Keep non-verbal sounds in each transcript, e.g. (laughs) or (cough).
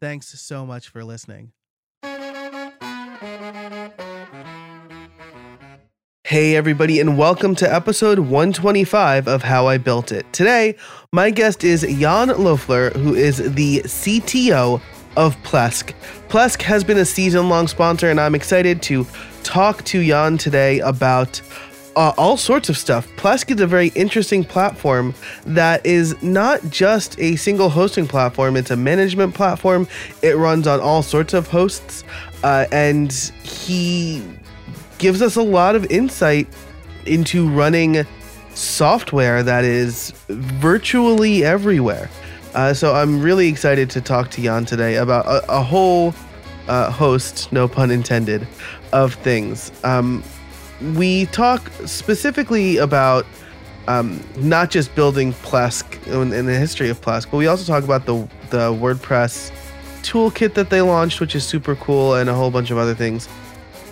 Thanks so much for listening. Hey, everybody, and welcome to episode 125 of How I Built It. Today, my guest is Jan Löffler, who is the CTO of Plesk. Plesk has been a season long sponsor, and I'm excited to talk to Jan today about uh, all sorts of stuff. Plesk is a very interesting platform that is not just a single hosting platform, it's a management platform. It runs on all sorts of hosts, uh, and he gives us a lot of insight into running software that is virtually everywhere. Uh, so I'm really excited to talk to Jan today about a, a whole uh, host, no pun intended, of things. Um, we talk specifically about um, not just building Plesk and, the history of Plesk, but we also talk about the the WordPress toolkit that they launched, which is super cool, and a whole bunch of other things.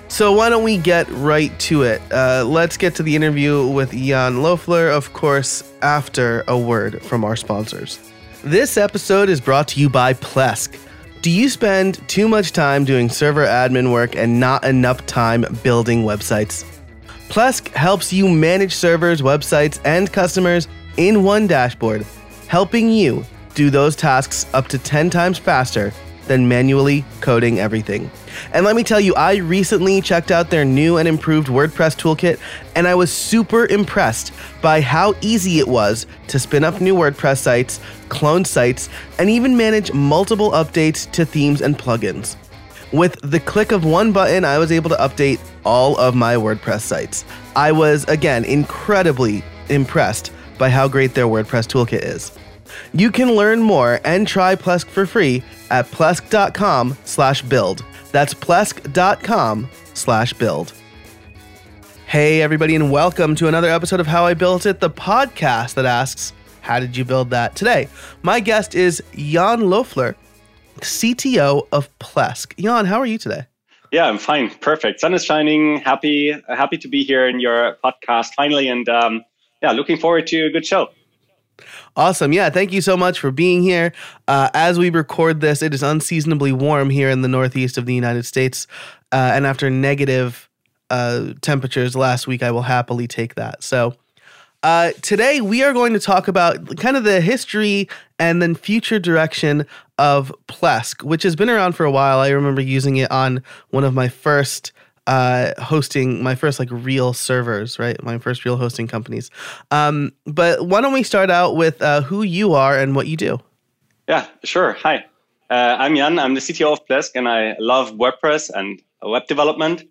So why don't we get right to it? Uh, let's get to the interview with Jan Löffler, of course, after a word from our sponsors. This episode is brought to you by Plesk. Do you spend too much time doing server admin work and not enough time building websites? Plesk helps you manage servers, websites, and customers in one dashboard, helping you do those tasks up to 10 times faster than manually coding everything. And let me tell you, I recently checked out their new and improved WordPress toolkit, and I was super impressed by how easy it was to spin up new WordPress sites, clone sites, and even manage multiple updates to themes and plugins. With the click of one button, I was able to update all of my WordPress sites. I was, again, incredibly impressed by how great their WordPress toolkit is. You can learn more and try Plesk for free at plesk.com slash build. That's plesk.com slash build. Hey, everybody, and welcome to another episode of How I Built It, the podcast that asks, How did you build that? Today, my guest is Jan Löffler, CTO of Plesk. Jan, how are you today? Yeah, I'm fine. Perfect. Sun is shining. Happy, happy to be here in your podcast finally, and um, yeah, looking forward to a good show. Awesome. Yeah. Thank you so much for being here. Uh, as we record this, it is unseasonably warm here in the northeast of the United States. Uh, and after negative uh, temperatures last week, I will happily take that. So, uh, today we are going to talk about kind of the history and then future direction of Plesk, which has been around for a while. I remember using it on one of my first uh, hosting my first like real servers, right? My first real hosting companies. Um, but why don't we start out with uh, who you are and what you do? Yeah, sure. Hi, uh, I'm Jan. I'm the CTO of Plesk, and I love WordPress and web development.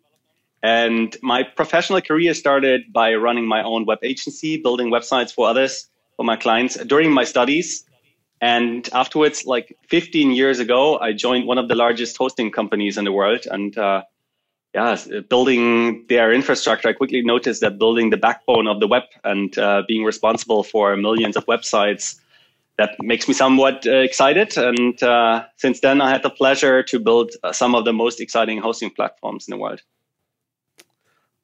And my professional career started by running my own web agency, building websites for others, for my clients during my studies. And afterwards, like 15 years ago, I joined one of the largest hosting companies in the world. And uh, yeah, building their infrastructure, I quickly noticed that building the backbone of the web and uh, being responsible for millions of websites, that makes me somewhat uh, excited. And uh, since then, I had the pleasure to build some of the most exciting hosting platforms in the world.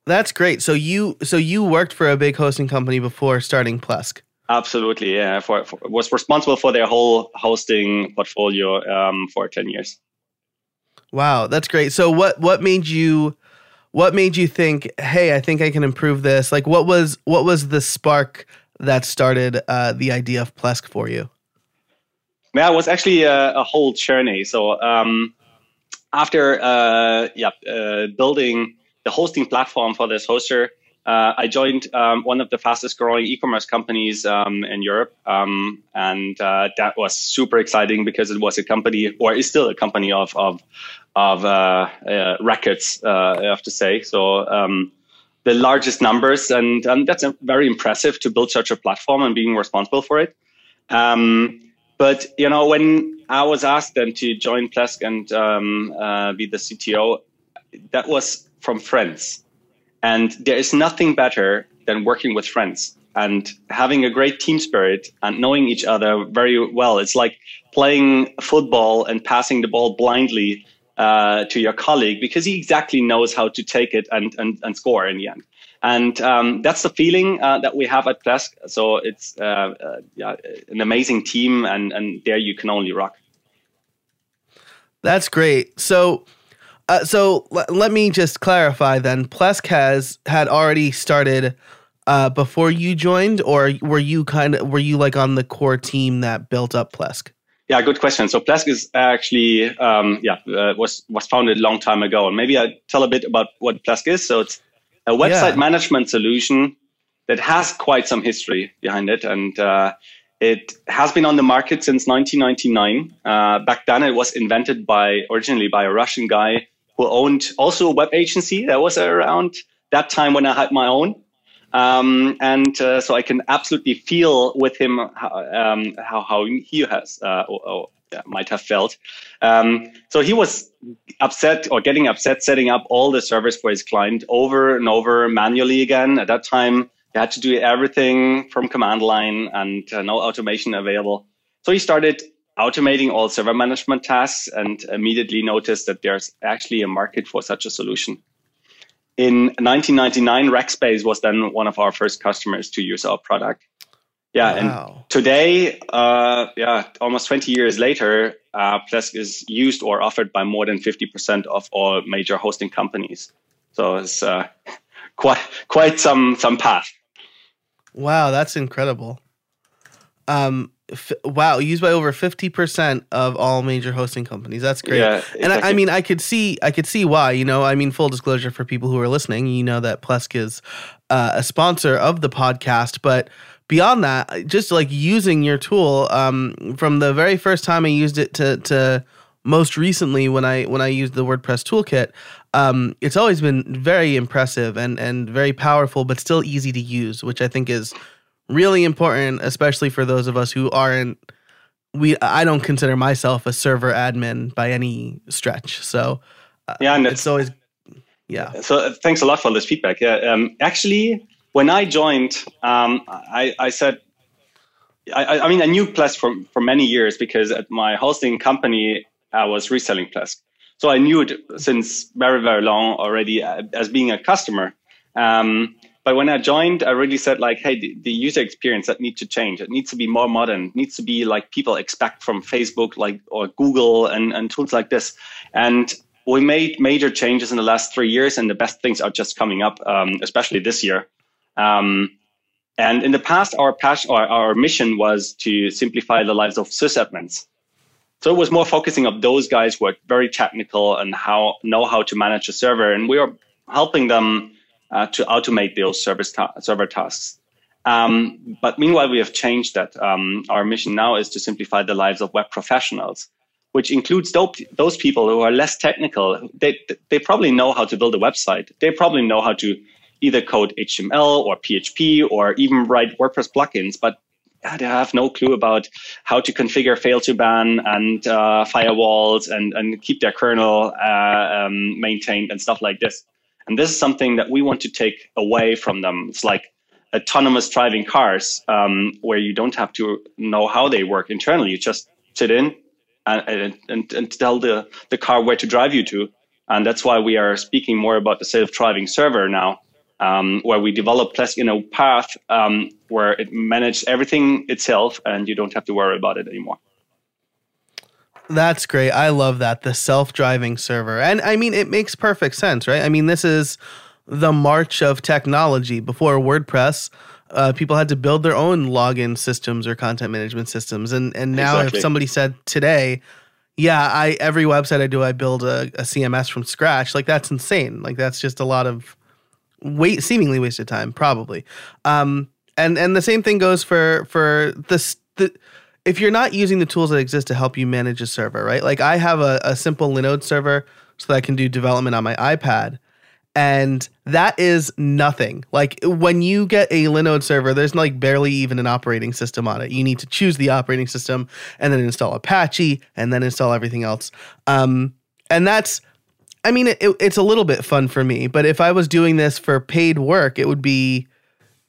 That's great. So you so you worked for a big hosting company before starting Plesk. Absolutely, yeah. For, for was responsible for their whole hosting portfolio um, for ten years. Wow, that's great. So what what made you what made you think, "Hey, I think I can improve this?" Like what was what was the spark that started uh, the idea of Plesk for you? Yeah, it was actually a, a whole journey. So um, after uh, yeah, uh, building the hosting platform for this hoster, uh, I joined um, one of the fastest growing e-commerce companies um, in Europe, um, and uh, that was super exciting because it was a company, or is still a company of of of uh, uh records, uh, I have to say. So um, the largest numbers, and, and that's very impressive to build such a platform and being responsible for it. Um, But you know, when I was asked then to join Plesk and um, uh, be the CTO, that was from friends, and there is nothing better than working with friends and having a great team spirit and knowing each other very well. It's like playing football and passing the ball blindly uh, to your colleague because he exactly knows how to take it and, and, and score in the end. And um, that's the feeling uh, that we have at Plesk. So it's uh, uh, yeah, an amazing team, and, and there you can only rock. That's great. So, uh, so l- let me just clarify then. Plesk has had already started uh, before you joined, or were you kind of were you like on the core team that built up Plesk? Yeah, good question. So Plesk is actually um, yeah uh, was was founded a long time ago, and maybe I tell a bit about what Plesk is. So it's a website yeah. management solution that has quite some history behind it, and uh, it has been on the market since 1999. Uh, back then, it was invented by originally by a Russian guy who owned also a web agency that was around that time when I had my own. Um, and uh, so I can absolutely feel with him how, um, how, how, he has uh, or, or, might have felt. Um, so he was upset or getting upset setting up all the servers for his client over and over manually again. At that time, he had to do everything from command line and uh, no automation available. So he started automating all server management tasks and immediately noticed that there's actually a market for such a solution. In 1999, Rackspace was then one of our first customers to use our product. Yeah, wow. and today, uh, yeah, almost 20 years later, uh, Plesk is used or offered by more than 50% of all major hosting companies. So it's uh, (laughs) quite quite some some path. Wow, that's incredible. Um, f- wow, used by over fifty percent of all major hosting companies. That's great. Yeah, exactly. and I, I, mean, I could see, I could see why. You know, I mean, full disclosure for people who are listening, you know that Plesk is uh, a sponsor of the podcast, but beyond that, just like using your tool, um, from the very first time I used it to to most recently when I when I used the WordPress toolkit, um, it's always been very impressive and and very powerful, but still easy to use, which I think is really important, especially for those of us who aren't. We I don't consider myself a server admin by any stretch, so uh, yeah, and it's, it's always yeah. So uh, thanks a lot for this feedback. Yeah, um, actually, when I joined, um, I, I said I, I, mean, I knew Plesk for, for many years because at my hosting company, I was reselling Plesk. So I knew it since very, very long already uh, as being a customer. Um, but when I joined, I really said like, hey, the, the, user experience that needs to change. It needs to be more modern. It needs to be like people expect from Facebook, like or Google and, and tools like this. And we made major changes in the last three years, and the best things are just coming up, um, especially this year. Um, and in the past, our passion, our, our mission was to simplify the lives of sysadmins. So it was more focusing on those guys who are very technical and how know how to manage a server, and we are helping them uh, to automate those service ta- server tasks. Um, but meanwhile, we have changed that. Um, our mission now is to simplify the lives of web professionals, which includes those people who are less technical. They, they probably know how to build a website. They probably know how to either code HTML or PHP or even write WordPress plugins, but they have no clue about how to configure fail2ban and uh, firewalls and, and keep their kernel uh, um, maintained and stuff like this. And this is something that we want to take away from them. It's like autonomous driving cars, um, where you don't have to know how they work internally. You just sit in and, and, and tell the, the car where to drive you to. And that's why we are speaking more about the self-driving server now um, where we develop Plesk in a path um, where it manages everything itself and you don't have to worry about it anymore. That's great. I love that. The self driving server. And I mean, it makes perfect sense, right? I mean, this is the march of technology. Before WordPress, uh, people had to build their own login systems or content management systems. And, and now, exactly. if somebody said today, yeah, I every website I do, I build a, a CMS from scratch. Like that's insane. Like that's just a lot of wait seemingly wasted time probably um and and the same thing goes for for this the if you're not using the tools that exist to help you manage a server right like i have a, a simple linode server so that i can do development on my ipad and that is nothing. Like when you get a Linode server, there's like barely even an operating system on it. You need to choose the operating system and then install Apache and then install everything else. Um, and that's, I mean, it, it's a little bit fun for me. But if I was doing this for paid work, it would be,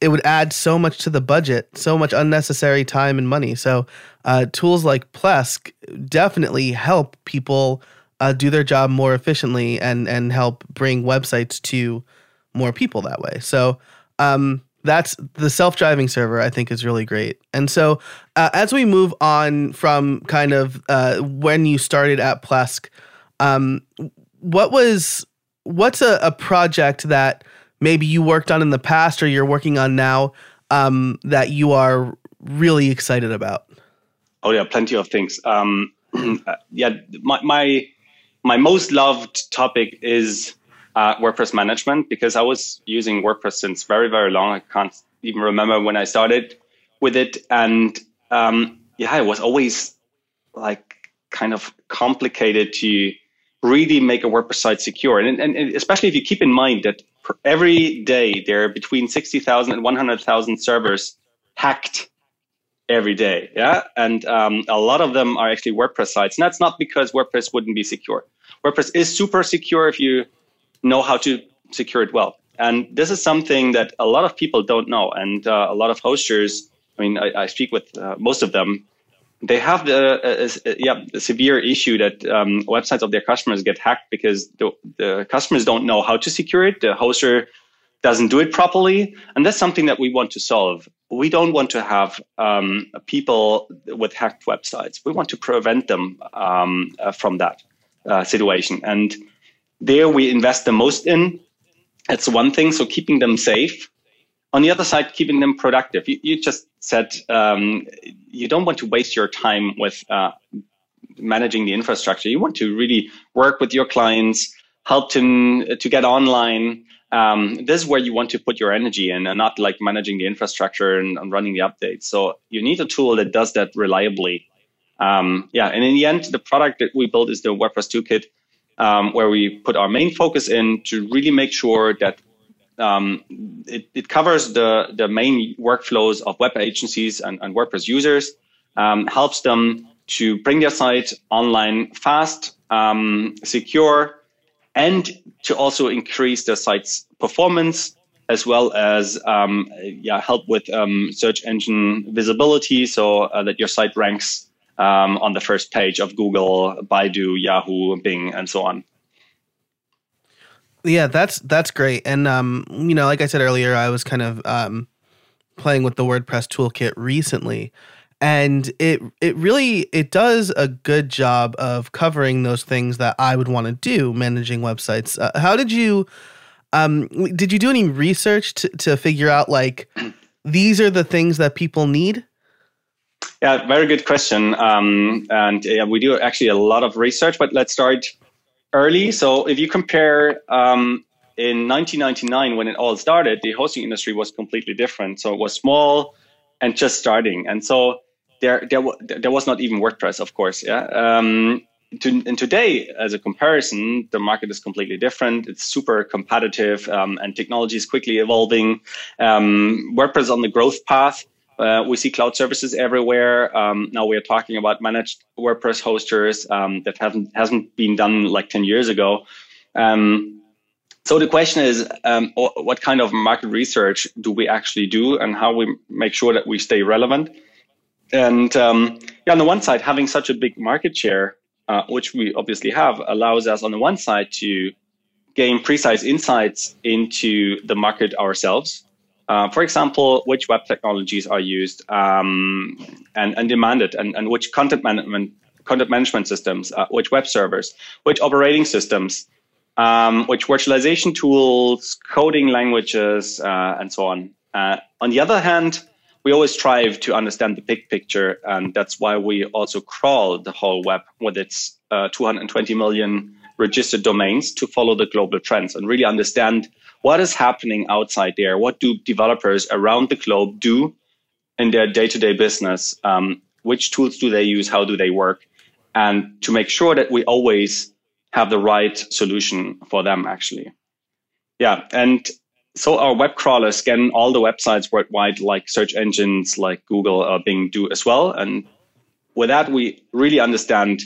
it would add so much to the budget, so much unnecessary time and money. So uh, tools like Plesk definitely help people uh, do their job more efficiently and and help bring websites to more people that way. So um, that's the self-driving server. I think is really great. And so uh, as we move on from kind of uh, when you started at Plesk, um, what was what's a, a, project that maybe you worked on in the past or you're working on now um, that you are really excited about? Oh yeah, plenty of things. Um, (clears throat) yeah, my, my my most loved topic is uh, WordPress management because I was using WordPress since very, very long. I can't even remember when I started with it. And um, yeah, it was always like kind of complicated to really make a WordPress site secure. And, and, and especially if you keep in mind that every day there are between 60,000 and 100,000 servers hacked every day. Yeah. And um, a lot of them are actually WordPress sites. And that's not because WordPress wouldn't be secure. WordPress is super secure if you know how to secure it well. And this is something that a lot of people don't know. And uh, a lot of hosters, I mean, I, I speak with uh, most of them, they have the yeah, the severe issue that um, websites of their customers get hacked because the, the customers don't know how to secure it. The hoster doesn't do it properly. And that's something that we want to solve. We don't want to have um, people with hacked websites. We want to prevent them um, uh, from that uh, situation. And there we invest the most in. That's one thing. So keeping them safe. On the other side, keeping them productive. You, you just said um, you don't want to waste your time with uh, managing the infrastructure. You want to really work with your clients, help them to get online, um, this is where you want to put your energy in and not like managing the infrastructure and, and running the updates. So you need a tool that does that reliably. Um, yeah, and in the end, the product that we built is the WordPress Toolkit, um, where we put our main focus in to really make sure that um, it, it, covers the, the main workflows of web agencies and, and WordPress users, um, helps them to bring their site online fast, um, secure, and to also increase their site's performance as well as um, yeah, help with um, search engine visibility so uh, that your site ranks um, on the first page of Google, Baidu, Yahoo, Bing, and so on. Yeah, that's that's great. And um, you know, like I said earlier, I was kind of um, playing with the WordPress toolkit recently and it it really it does a good job of covering those things that I would want to do managing websites. Uh, how did you um did you do any research to, to figure out like these are the things that people need? Yeah, very good question. Um, and yeah, we do actually a lot of research, but let's start early. So if you compare um, in 1999 when it all started, the hosting industry was completely different. So it was small and just starting. And so there there there was not even WordPress, of course. Yeah. Um, to, and today, as a comparison, the market is completely different. It's super competitive, um, and technology is quickly evolving. Um, WordPress on the growth path. Uh, we see cloud services everywhere. Um, now we are talking about managed WordPress hosters um, that haven't hasn't been done like ten years ago. Um, so the question is, um, what kind of market research do we actually do, and how we make sure that we stay relevant? And um, yeah, on the one side, having such a big market share, uh, which we obviously have, allows us on the one side to gain precise insights into the market ourselves. Uh, for example, which web technologies are used um, and, and demanded, and, and which content management content management systems, uh, which web servers, which operating systems, um, which virtualization tools, coding languages, uh, and so on. Uh, on the other hand, we always strive to understand the big picture, and that's why we also crawl the whole web with its uh, 220 million registered domains to follow the global trends and really understand what is happening outside there. What do developers around the globe do in their day-to-day business? Um, which tools do they use? How do they work? And to make sure that we always have the right solution for them, actually. Yeah, and so our web crawlers scan all the websites worldwide, like search engines like Google or Bing do as well. And with that, we really understand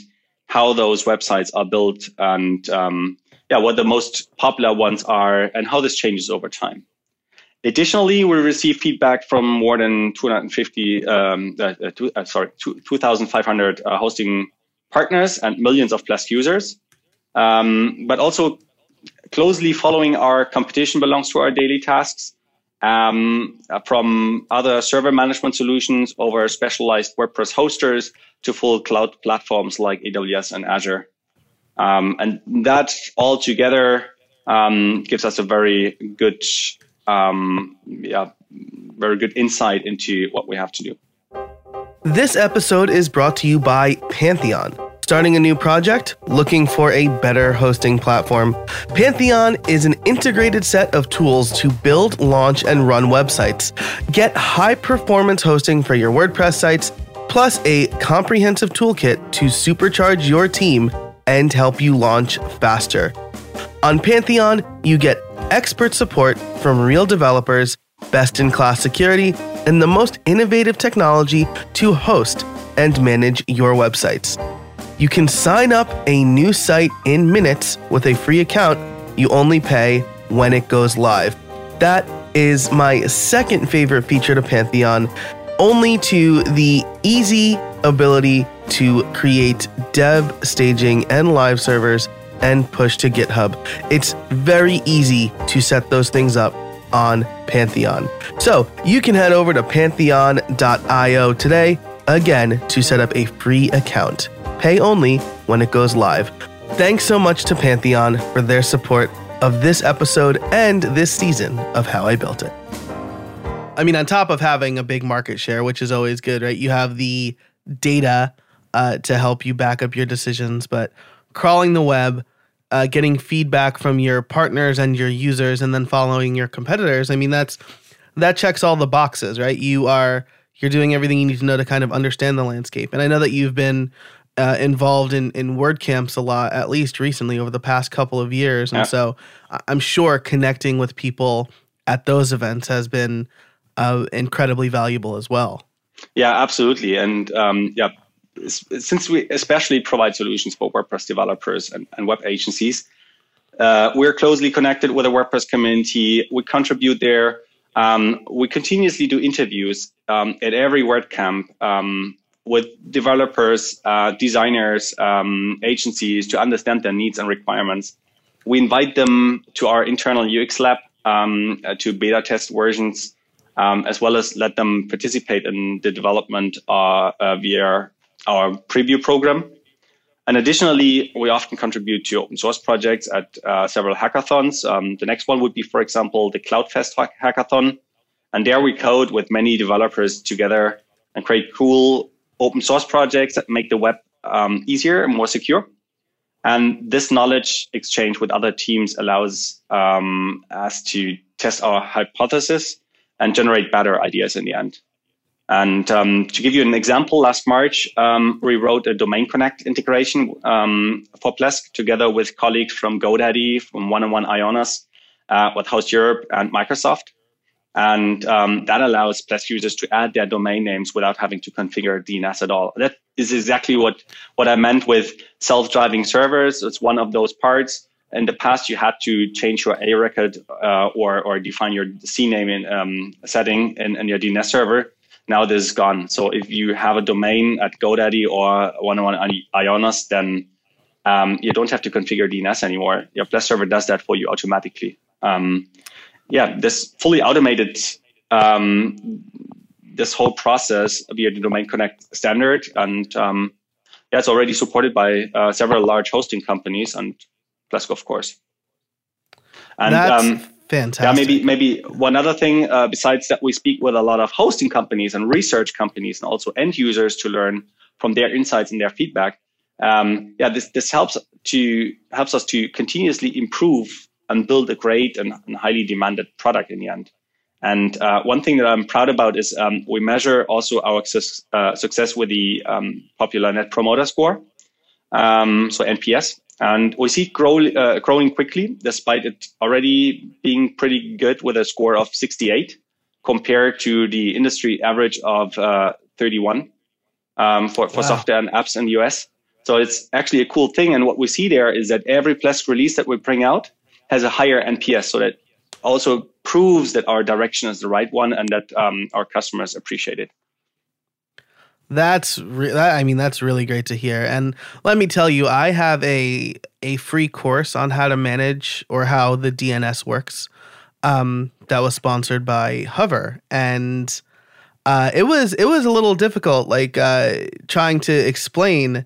how those websites are built and um, yeah, what the most popular ones are and how this changes over time. Additionally, we receive feedback from more than 250, um, uh, uh, two, uh, sorry, 2,500 uh, hosting partners and millions of plus users. Um, but also closely following our competition belongs to our daily tasks. Um, from other server management solutions over specialized WordPress hosters to full cloud platforms like AWS and Azure. Um, and that all together um, gives us a very good, um, yeah, very good insight into what we have to do. This episode is brought to you by Pantheon. Starting a new project? Looking for a better hosting platform? Pantheon is an integrated set of tools to build, launch, and run websites. Get high performance hosting for your WordPress sites, plus a comprehensive toolkit to supercharge your team and help you launch faster. On Pantheon, you get expert support from real developers, best in class security, and the most innovative technology to host and manage your websites. You can sign up a new site in minutes with a free account. You only pay when it goes live. That is my second favorite feature to Pantheon, only to the easy ability to create dev, staging, and live servers and push to GitHub. It's very easy to set those things up on Pantheon. So you can head over to pantheon.io today again to set up a free account. Pay only when it goes live. Thanks so much to Pantheon for their support of this episode and this season of How I Built It. I mean, on top of having a big market share, which is always good, right? You have the data uh, to help you back up your decisions, but crawling the web, uh, getting feedback from your partners and your users, and then following your competitors. I mean, that's that checks all the boxes, right? You are you're doing everything you need to know to kind of understand the landscape. And I know that you've been uh, involved in in WordCamps a lot, at least recently over the past couple of years, and yeah. so I'm sure connecting with people at those events has been uh, incredibly valuable as well. Yeah, absolutely, and um, yeah, since we especially provide solutions for WordPress developers and, and web agencies, uh, we're closely connected with the WordPress community. We contribute there. Um, we continuously do interviews um, at every WordCamp. Um, with developers, uh, designers, um, agencies to understand their needs and requirements. We invite them to our internal UX lab um, uh, to beta test versions, um, as well as let them participate in the development uh, uh via our preview program. And additionally, we often contribute to open source projects at uh, several hackathons. Um, the next one would be, for example, the CloudFest hackathon. And there we code with many developers together and create cool open source projects that make the web um, easier and more secure. And this knowledge exchange with other teams allows um, us to test our hypothesis and generate better ideas in the end. And um, to give you an example, last March, um, we wrote a Domain Connect integration um, for Plesk together with colleagues from GoDaddy, from 1&1 IONOS, uh, with Host Europe and Microsoft. And um, that allows Plesk users to add their domain names without having to configure DNS at all. That is exactly what, what I meant with self-driving servers. It's one of those parts. In the past, you had to change your A record uh, or, or define your CNAME in, um, setting in, in your DNS server. Now this is gone. So if you have a domain at GoDaddy or 1&1 IONOS, then um, you don't have to configure DNS anymore. Your Plesk server does that for you automatically. Um, yeah, this fully automated um, this whole process via the Domain Connect standard, and um, yeah, it's already supported by uh, several large hosting companies and Plesk, of course. And um, fantastic. Yeah, maybe maybe one other thing uh, besides that, we speak with a lot of hosting companies and research companies, and also end users to learn from their insights and their feedback. Um, yeah, this this helps to helps us to continuously improve and build a great and, and highly demanded product in the end. And uh, one thing that I'm proud about is um, we measure also our success, uh, success with the um, popular Net Promoter Score, um, so NPS. And we see it grow, uh, growing quickly, despite it already being pretty good with a score of 68 compared to the industry average of uh, 31 um, for, for wow. software and apps in the US. So it's actually a cool thing. And what we see there is that every Plesk release that we bring out has a higher NPS. So that also proves that our direction is the right one and that um, our customers appreciate it. That's re- that, I mean that's really great to hear. And let me tell you, I have a a free course on how to manage or how the DNS works. Um, that was sponsored by Hover, and uh, it was it was a little difficult, like uh, trying to explain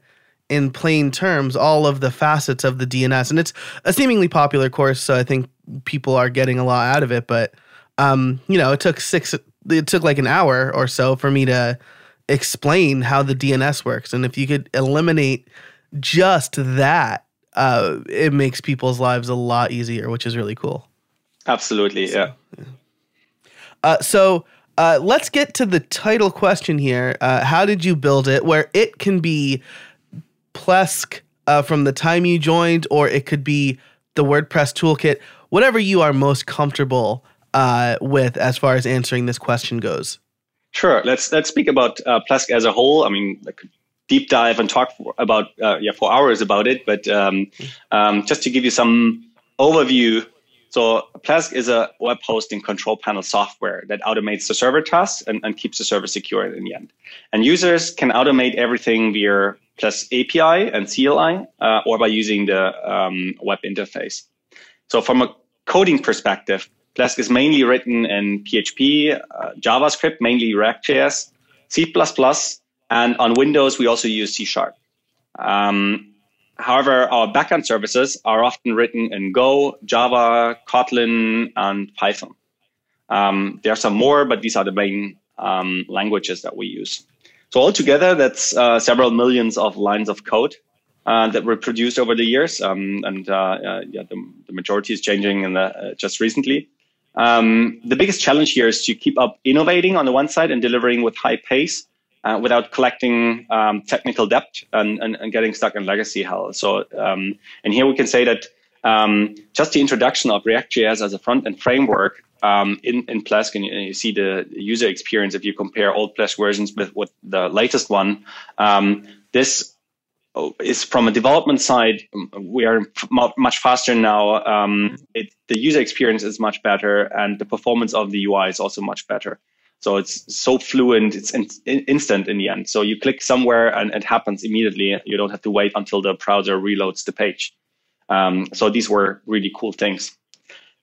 in plain terms all of the facets of the DNS. And it's a seemingly popular course, so I think people are getting a lot out of it. But um, you know, it took six, it took like an hour or so for me to explain how the DNS works. And if you could eliminate just that, uh, it makes people's lives a lot easier, which is really cool. Absolutely, so, yeah. yeah. Uh, so uh, let's get to the title question here. Uh, how did you build it? Where it can be Plesk uh, from the time you joined, or it could be the WordPress toolkit, whatever you are most comfortable uh, with as far as answering this question goes. Sure. Let's let's speak about uh, Plesk as a whole. I mean, deep dive and talk for, about uh, yeah for hours about it, but um, um, just to give you some overview. So Plesk is a web hosting control panel software that automates the server tasks and, and keeps the server secure in the end. And users can automate everything via Plesk API and CLI uh, or by using the um, web interface. So from a coding perspective, Plesk is mainly written in PHP, uh, JavaScript, mainly React.js, C++, and on Windows, we also use C Sharp. Um, however, our backend services are often written in Go, Java, Kotlin, and Python. Um, there are some more, but these are the main um, languages that we use. So altogether, that's uh, several millions of lines of code uh, that were produced over the years, um, and uh, uh yeah, the, the, majority is changing in the, uh, just recently. Um, the biggest challenge here is to keep up innovating on the one side and delivering with high pace uh, without collecting um, technical debt and, and, and, getting stuck in legacy hell. So, um, and here we can say that um, just the introduction of React.js as a front end framework um, in, in Plesk, and you, you, see the user experience if you compare old Plesk versions with, with the latest one. Um, this is from a development side, we are much faster now. Um, it, the user experience is much better, and the performance of the UI is also much better. So it's so fluent, it's in, in, instant in the end. So you click somewhere and it happens immediately. You don't have to wait until the browser reloads the page. Um, so these were really cool things.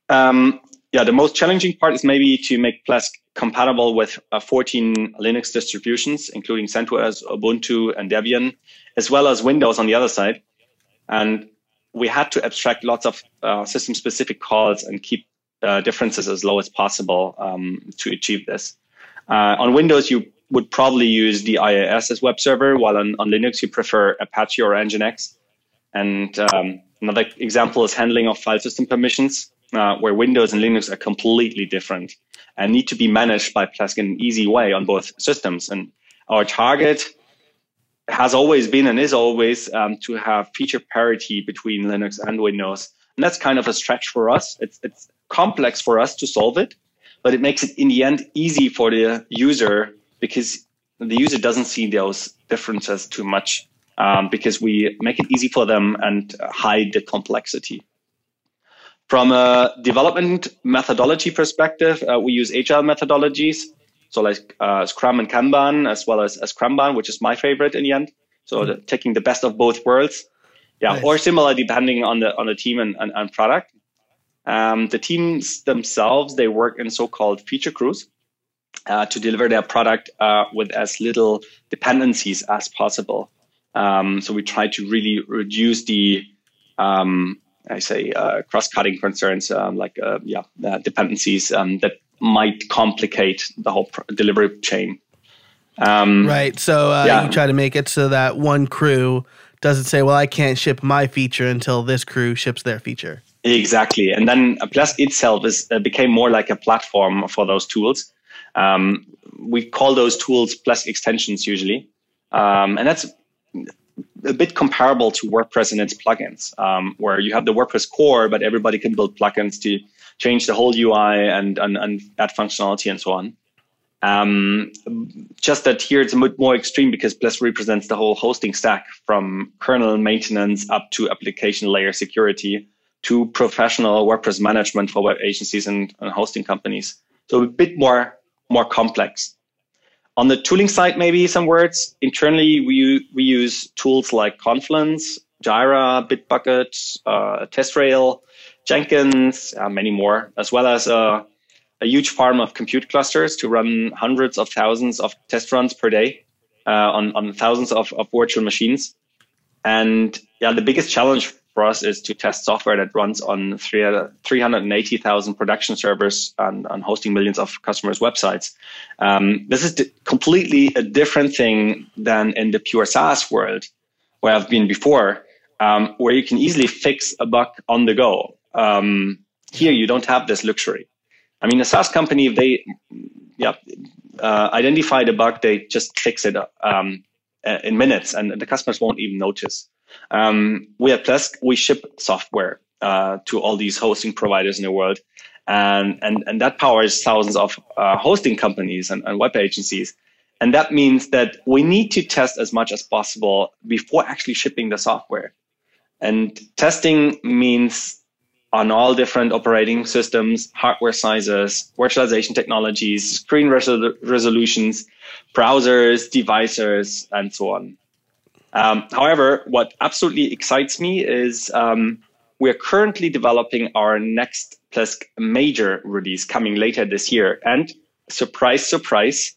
Um, yeah, the most challenging part is maybe to make Plesk compatible with uh, 14 Linux distributions, including CentOS, Ubuntu, and Debian, as well as Windows on the other side. And we had to abstract lots of uh, system specific calls and keep uh, differences as low as possible um, to achieve this. Uh, on Windows, you would probably use the IIS as web server, while on, on Linux, you prefer Apache or Nginx. And um, another example is handling of file system permissions uh, where Windows and Linux are completely different and need to be managed by Plesk in an easy way on both systems. And our target has always been and is always um, to have feature parity between Linux and Windows. And that's kind of a stretch for us. It's, it's complex for us to solve it, but it makes it in the end easy for the user because the user doesn't see those differences too much um, because we make it easy for them and hide the complexity. From a development methodology perspective, uh, we use agile methodologies, so like uh, Scrum and Kanban, as well as, as Scrumban, which is my favorite in the end. So mm-hmm. the, taking the best of both worlds, yeah, nice. or similar depending on the on the team and, and, and product. Um, the teams themselves they work in so-called feature crews uh, to deliver their product uh, with as little dependencies as possible. Um, so we try to really reduce the um, I say uh, cross-cutting concerns um, like uh, yeah uh, dependencies um, that might complicate the whole delivery chain. Um, right. So uh, yeah. you try to make it so that one crew doesn't say, "Well, I can't ship my feature until this crew ships their feature." Exactly, and then Plesk itself is uh, became more like a platform for those tools. Um, we call those tools Plesk extensions usually, um, and that's a bit comparable to WordPress and its plugins, um, where you have the WordPress core, but everybody can build plugins to change the whole UI and, and, and add functionality and so on. Um, just that here it's a bit more extreme because Plesk represents the whole hosting stack from kernel maintenance up to application layer security to professional WordPress management for web agencies and, and hosting companies. So a bit more more complex. On the tooling side, maybe some words. Internally, we, we use tools like Confluence, Jira, Bitbucket, uh, TestRail, Jenkins, uh, many more, as well as uh, a huge farm of compute clusters to run hundreds of thousands of test runs per day uh, on, on thousands of, of virtual machines. And yeah, the biggest challenge for us is to test software that runs on 380,000 production servers and, and, hosting millions of customers' websites. Um, this is completely a different thing than in the pure SaaS world, where I've been before, um, where you can easily fix a bug on the go. Um, here, you don't have this luxury. I mean, a SaaS company, if they yeah, uh, identify the bug, they just fix it um, in minutes, and the customers won't even notice. Um, we at Plesk, we ship software uh, to all these hosting providers in the world, and and and that powers thousands of uh, hosting companies and, and web agencies. And that means that we need to test as much as possible before actually shipping the software. And testing means on all different operating systems, hardware sizes, virtualization technologies, screen resol- resolutions, browsers, devices, and so on. Um, however, what absolutely excites me is um, we're currently developing our next Plesk major release coming later this year. And surprise, surprise,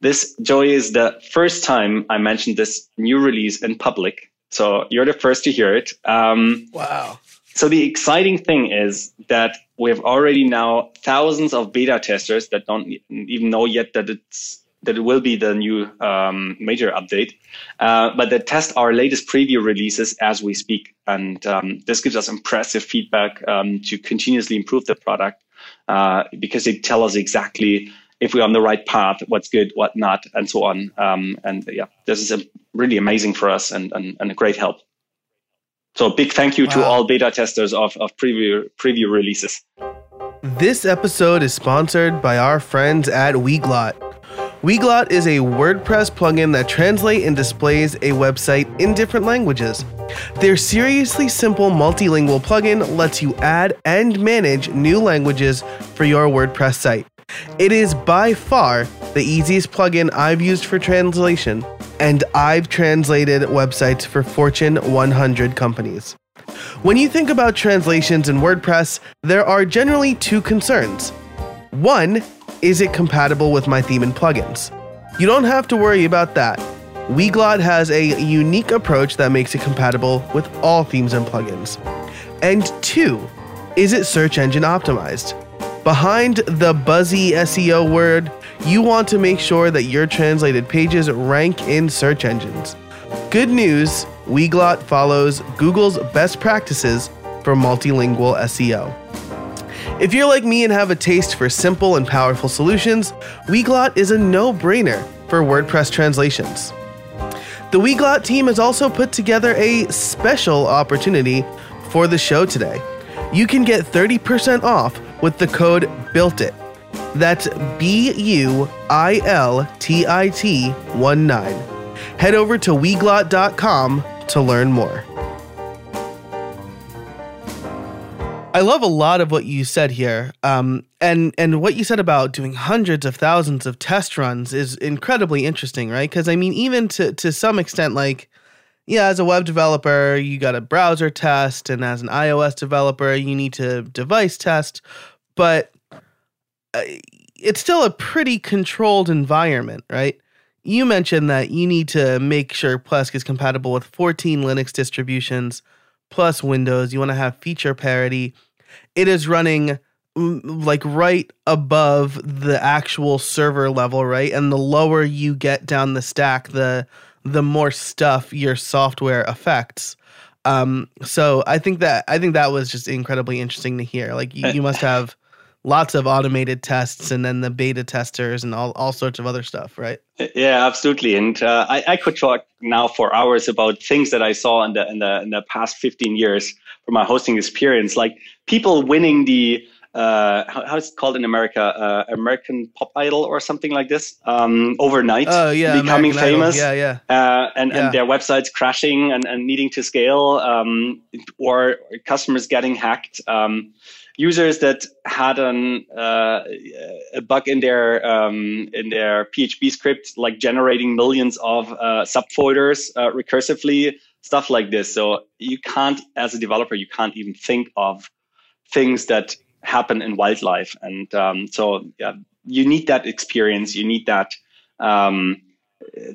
this, Joey, is the first time I mentioned this new release in public. So you're the first to hear it. Um, wow. So the exciting thing is that we have already now thousands of beta testers that don't even know yet that it's that it will be the new um, major update, uh, but that test our latest preview releases as we speak, and um, this gives us impressive feedback um, to continuously improve the product uh, because they tell us exactly if we're on the right path, what's good, what not, and so on. Um, and yeah, this is really amazing for us and, and, and a great help. So big thank you wow. to all beta testers of, of preview preview releases. This episode is sponsored by our friends at Weglot. Weglot is a WordPress plugin that translates and displays a website in different languages. Their seriously simple multilingual plugin lets you add and manage new languages for your WordPress site. It is by far the easiest plugin I've used for translation, and I've translated websites for Fortune 100 companies. When you think about translations in WordPress, there are generally two concerns. One, is it compatible with my theme and plugins? You don't have to worry about that. Weglot has a unique approach that makes it compatible with all themes and plugins. And two, is it search engine optimized? Behind the buzzy SEO word, you want to make sure that your translated pages rank in search engines. Good news Weglot follows Google's best practices for multilingual SEO. If you're like me and have a taste for simple and powerful solutions, Weglot is a no brainer for WordPress translations. The Weglot team has also put together a special opportunity for the show today. You can get 30% off with the code BUILTIT. That's B U I L T I T 1 9. Head over to weglot.com to learn more. I love a lot of what you said here, um, and and what you said about doing hundreds of thousands of test runs is incredibly interesting, right? Because I mean, even to to some extent, like yeah, as a web developer, you got a browser test, and as an iOS developer, you need to device test but uh, it's still a pretty controlled environment, right? You mentioned that you need to make sure Plesk is compatible with 14 Linux distributions plus Windows. You want to have feature parity. It is running mm, like right above the actual server level, right? And the lower you get down the stack, the the more stuff your software affects. Um, so I think that I think that was just incredibly interesting to hear. Like you, you must have lots of automated tests and then the beta testers and all, all sorts of other stuff, right? Yeah, absolutely. And uh, I, I could talk now for hours about things that I saw in the in the in the past 15 years from my hosting experience, like people winning the uh, how, how is it called in America? Uh, American Pop Idol or something like this. Um, overnight, oh yeah, becoming American famous. Idol. Yeah, yeah. Uh, and Yeah. and their websites crashing and, and needing to scale, um, or customers getting hacked. Um, users that had an uh, a bug in their um, in their PHP script, like generating millions of uh, subfolders uh, recursively, stuff like this. So you can't, as a developer, you can't even think of things that happen in wildlife. And um, so yeah, you need that experience. You need that um,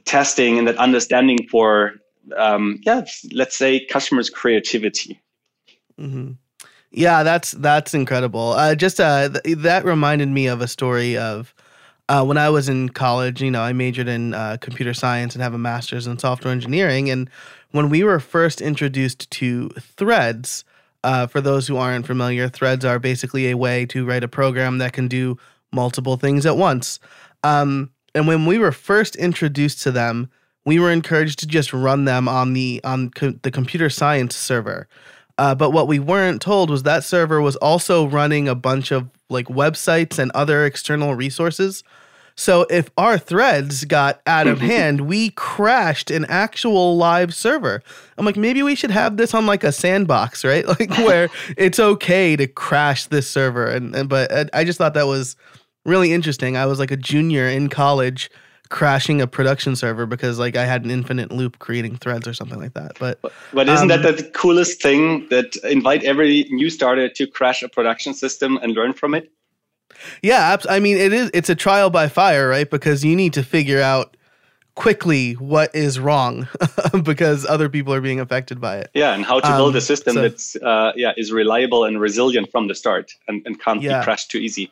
testing and that understanding for um, yeah, let's say customers' creativity. hmm Yeah, that's that's incredible. Uh, just uh, th- that reminded me of a story of uh, when I was in college. You know, I majored in uh, computer science and have a master's in software engineering. And when we were first introduced to threads, uh, for those who aren't familiar, threads are basically a way to write a program that can do multiple things at once. Um, and when we were first introduced to them, we were encouraged to just run them on the on co- the computer science server. Uh, but what we weren't told was that server was also running a bunch of like websites and other external resources. So if our threads got out of hand, we crashed an actual live server. I'm like, maybe we should have this on like a sandbox, (laughs) right? Like where (laughs) it's okay to crash this server. And, and but I- I just thought that was really interesting. I was like a junior in college crashing a production server because like I had an infinite loop creating threads or something like that. But But isn't Um, that the coolest thing that invite every new starter to crash a production system and learn from it? Yeah, I mean it is it's a trial by fire, right? Because you need to figure out quickly what is wrong (laughs) because other people are being affected by it. Yeah, and how to build Um, a system so- that's uh, yeah is reliable and resilient from the start and, and can't Yeah. be crashed too easy.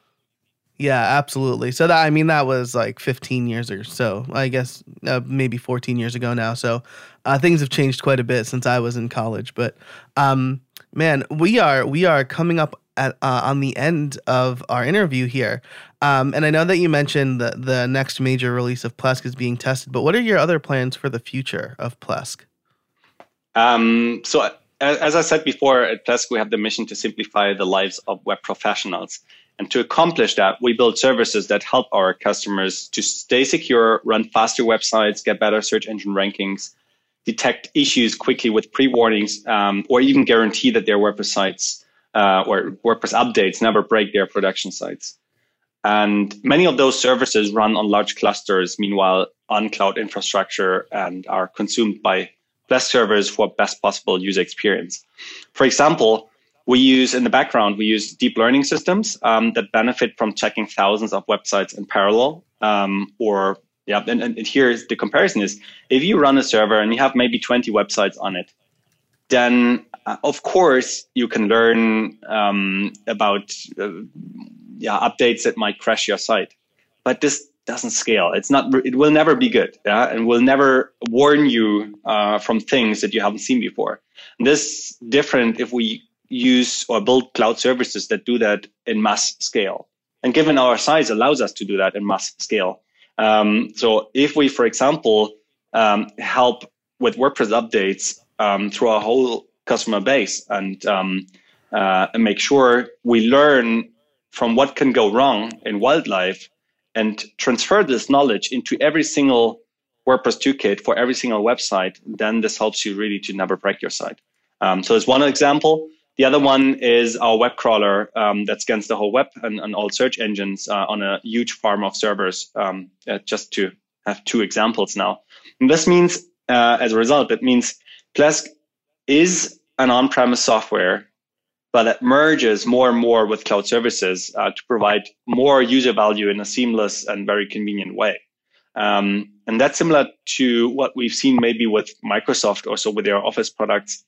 Yeah, absolutely. So that I mean that was like 15 years or so. I guess uh, maybe 14 years ago now. So uh, things have changed quite a bit since I was in college. But um, man, we are we are coming up at uh, on the end of our interview here. Um, and I know that you mentioned that the next major release of Plesk is being tested. But what are your other plans for the future of Plesk? Um, so, as I said before, at Plesk, we have the mission to simplify the lives of web professionals. And to accomplish that, we build services that help our customers to stay secure, run faster websites, get better search engine rankings, detect issues quickly with pre warnings, um, or even guarantee that their WordPress sites uh, or WordPress updates never break their production sites. And many of those services run on large clusters, meanwhile, on cloud infrastructure and are consumed by best servers for best possible user experience. For example, we use in the background, we use deep learning systems um, that benefit from checking thousands of websites in parallel. Um, or, yeah, and, and here's the comparison is if you run a server and you have maybe 20 websites on it, then uh, of course you can learn um, about uh, yeah, updates that might crash your site. But this doesn't scale. It's not. It will never be good, yeah, and will never warn you uh, from things that you haven't seen before. And this different if we use or build cloud services that do that in mass scale. And given our size, allows us to do that in mass scale. Um, so if we, for example, um, help with WordPress updates um, through our whole customer base and, um, uh, and make sure we learn from what can go wrong in wildlife and transfer this knowledge into every single WordPress toolkit for every single website, then this helps you really to never break your site. Um, so it's one example. The other one is our web crawler um, that scans the whole web and, and all search engines uh, on a huge farm of servers. Um, uh, just to have two examples now. And this means, uh, as a result, it means Plesk is an on-premise software, but it merges more and more with cloud services uh, to provide more user value in a seamless and very convenient way. Um, and that's similar to what we've seen maybe with Microsoft also with their Office products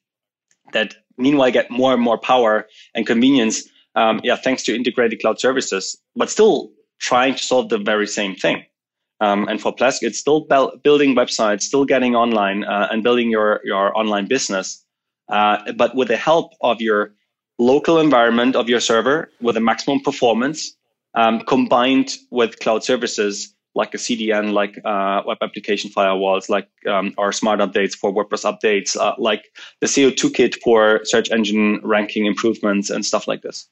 that meanwhile get more and more power and convenience. Um, yeah, thanks to integrated cloud services, but still trying to solve the very same thing. Um, and for Plesk, it's still building websites, still getting online uh, and building your, your online business, uh, but with the help of your local environment of your server with a maximum performance um, combined with cloud services like a CDN, like uh, web application firewalls, like um, our smart updates for WordPress updates, uh, like the SEO Toolkit for search engine ranking improvements and stuff like this.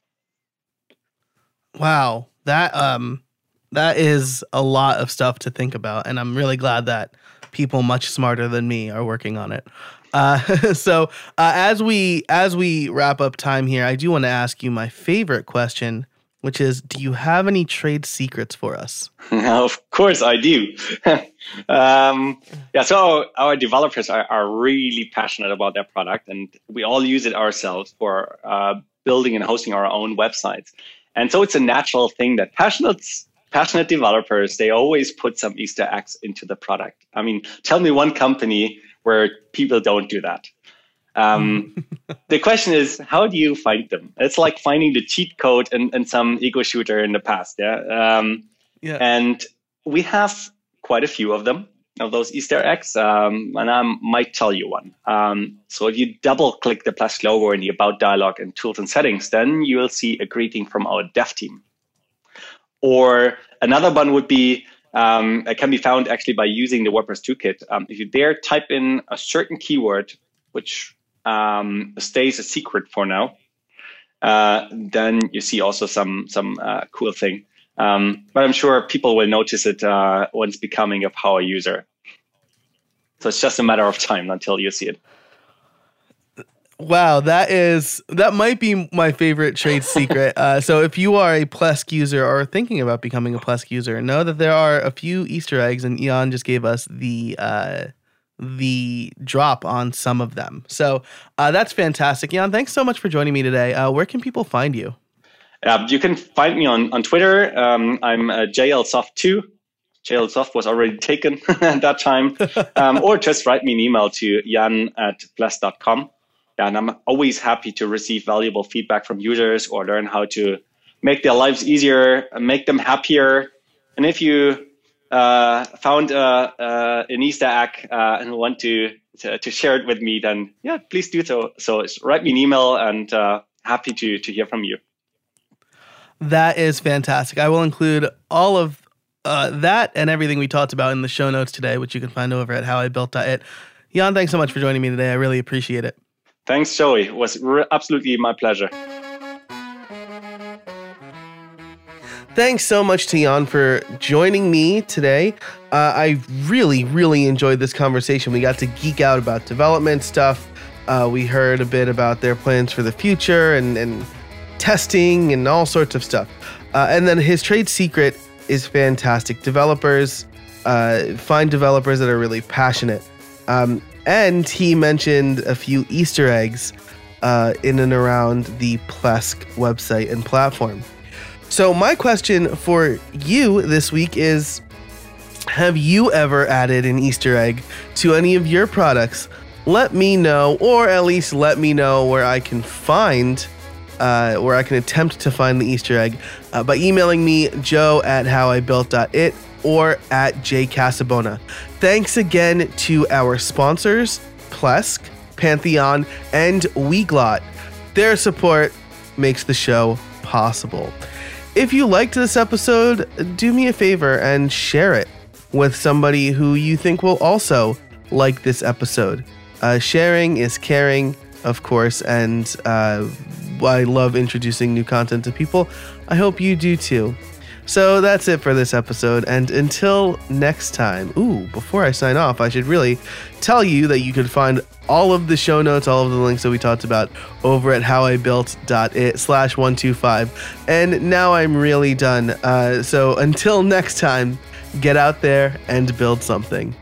Wow, that um, that is a lot of stuff to think about, and I'm really glad that people much smarter than me are working on it. Uh, (laughs) so uh, as we as we wrap up time here, I do want to ask you my favorite question which is do you have any trade secrets for us? (laughs) of course I do. (laughs) um, yeah, so our developers are, are, really passionate about their product and we all use it ourselves for uh, building and hosting our own websites. And so it's a natural thing that passionate passionate developers, they always put some Easter eggs into the product. I mean, tell me one company where people don't do that. Um, (laughs) the question is, how do you find them? It's like finding the cheat code in, in some ego shooter in the past. Yeah. Um, yeah. And we have quite a few of them, of those Easter eggs. Um, and I might tell you one. Um, so if you double click the Plesk logo in the About dialog and Tools and Settings, then you will see a greeting from our dev team. Or another one would be um, it can be found actually by using the WordPress toolkit. Um, if you dare type in a certain keyword, which um, stays a secret for now, uh, then you see also some some uh, cool thing. Um, but I'm sure people will notice it uh, once becoming a power user. So it's just a matter of time until you see it. Wow, that is that might be my favorite trade secret. (laughs) Uh, so if you are a Plesk user or thinking about becoming a Plesk user, know that there are a few Easter eggs, and Jan just gave us the uh, the drop on some of them. So uh, that's fantastic. Jan, thanks so much for joining me today. Uh, where can people find you? Uh, you can find me on, on Twitter. Um, I'm uh, JLSoft2. JLSoft was already taken (laughs) at that time. (laughs) Um, or just write me an email to jan at plesk.com. And I'm always happy to receive valuable feedback from users or learn how to make their lives easier, make them happier. And if you uh, found uh, uh, an Easter egg uh, and want to, to, to share it with me, then yeah, please do so. So write me an email and uh, happy to to hear from you. That is fantastic. I will include all of uh, that and everything we talked about in the show notes today, which you can find over at howibuilt.it. Jan, thanks so much for joining me today. I really appreciate it. Thanks, Joey. It was re- absolutely my pleasure. Thanks so much to Jan for joining me today. Uh, I really, really enjoyed this conversation. We got to geek out about development stuff. Uh, we heard a bit about their plans for the future and, and testing and all sorts of stuff. Uh, and then his trade secret is fantastic. Developers, uh, find developers that are really passionate. Um, and he mentioned a few Easter eggs uh, in and around the Plesk website and platform. So, my question for you this week is Have you ever added an Easter egg to any of your products? Let me know, or at least let me know where I can find, uh, where I can attempt to find the Easter egg uh, by emailing me, joe at howibuilt.it or at jcasabona. Thanks again to our sponsors, Plesk, Pantheon, and Weglot. Their support makes the show possible. If you liked this episode, do me a favor and share it with somebody who you think will also like this episode. Uh, sharing is caring, of course, and uh, I love introducing new content to people. I hope you do too. So that's it for this episode. And until next time, ooh, before I sign off, I should really tell you that you can find all of the show notes, all of the links that we talked about over at howibuilt.it slash 125. And now I'm really done. Uh, so until next time, get out there and build something.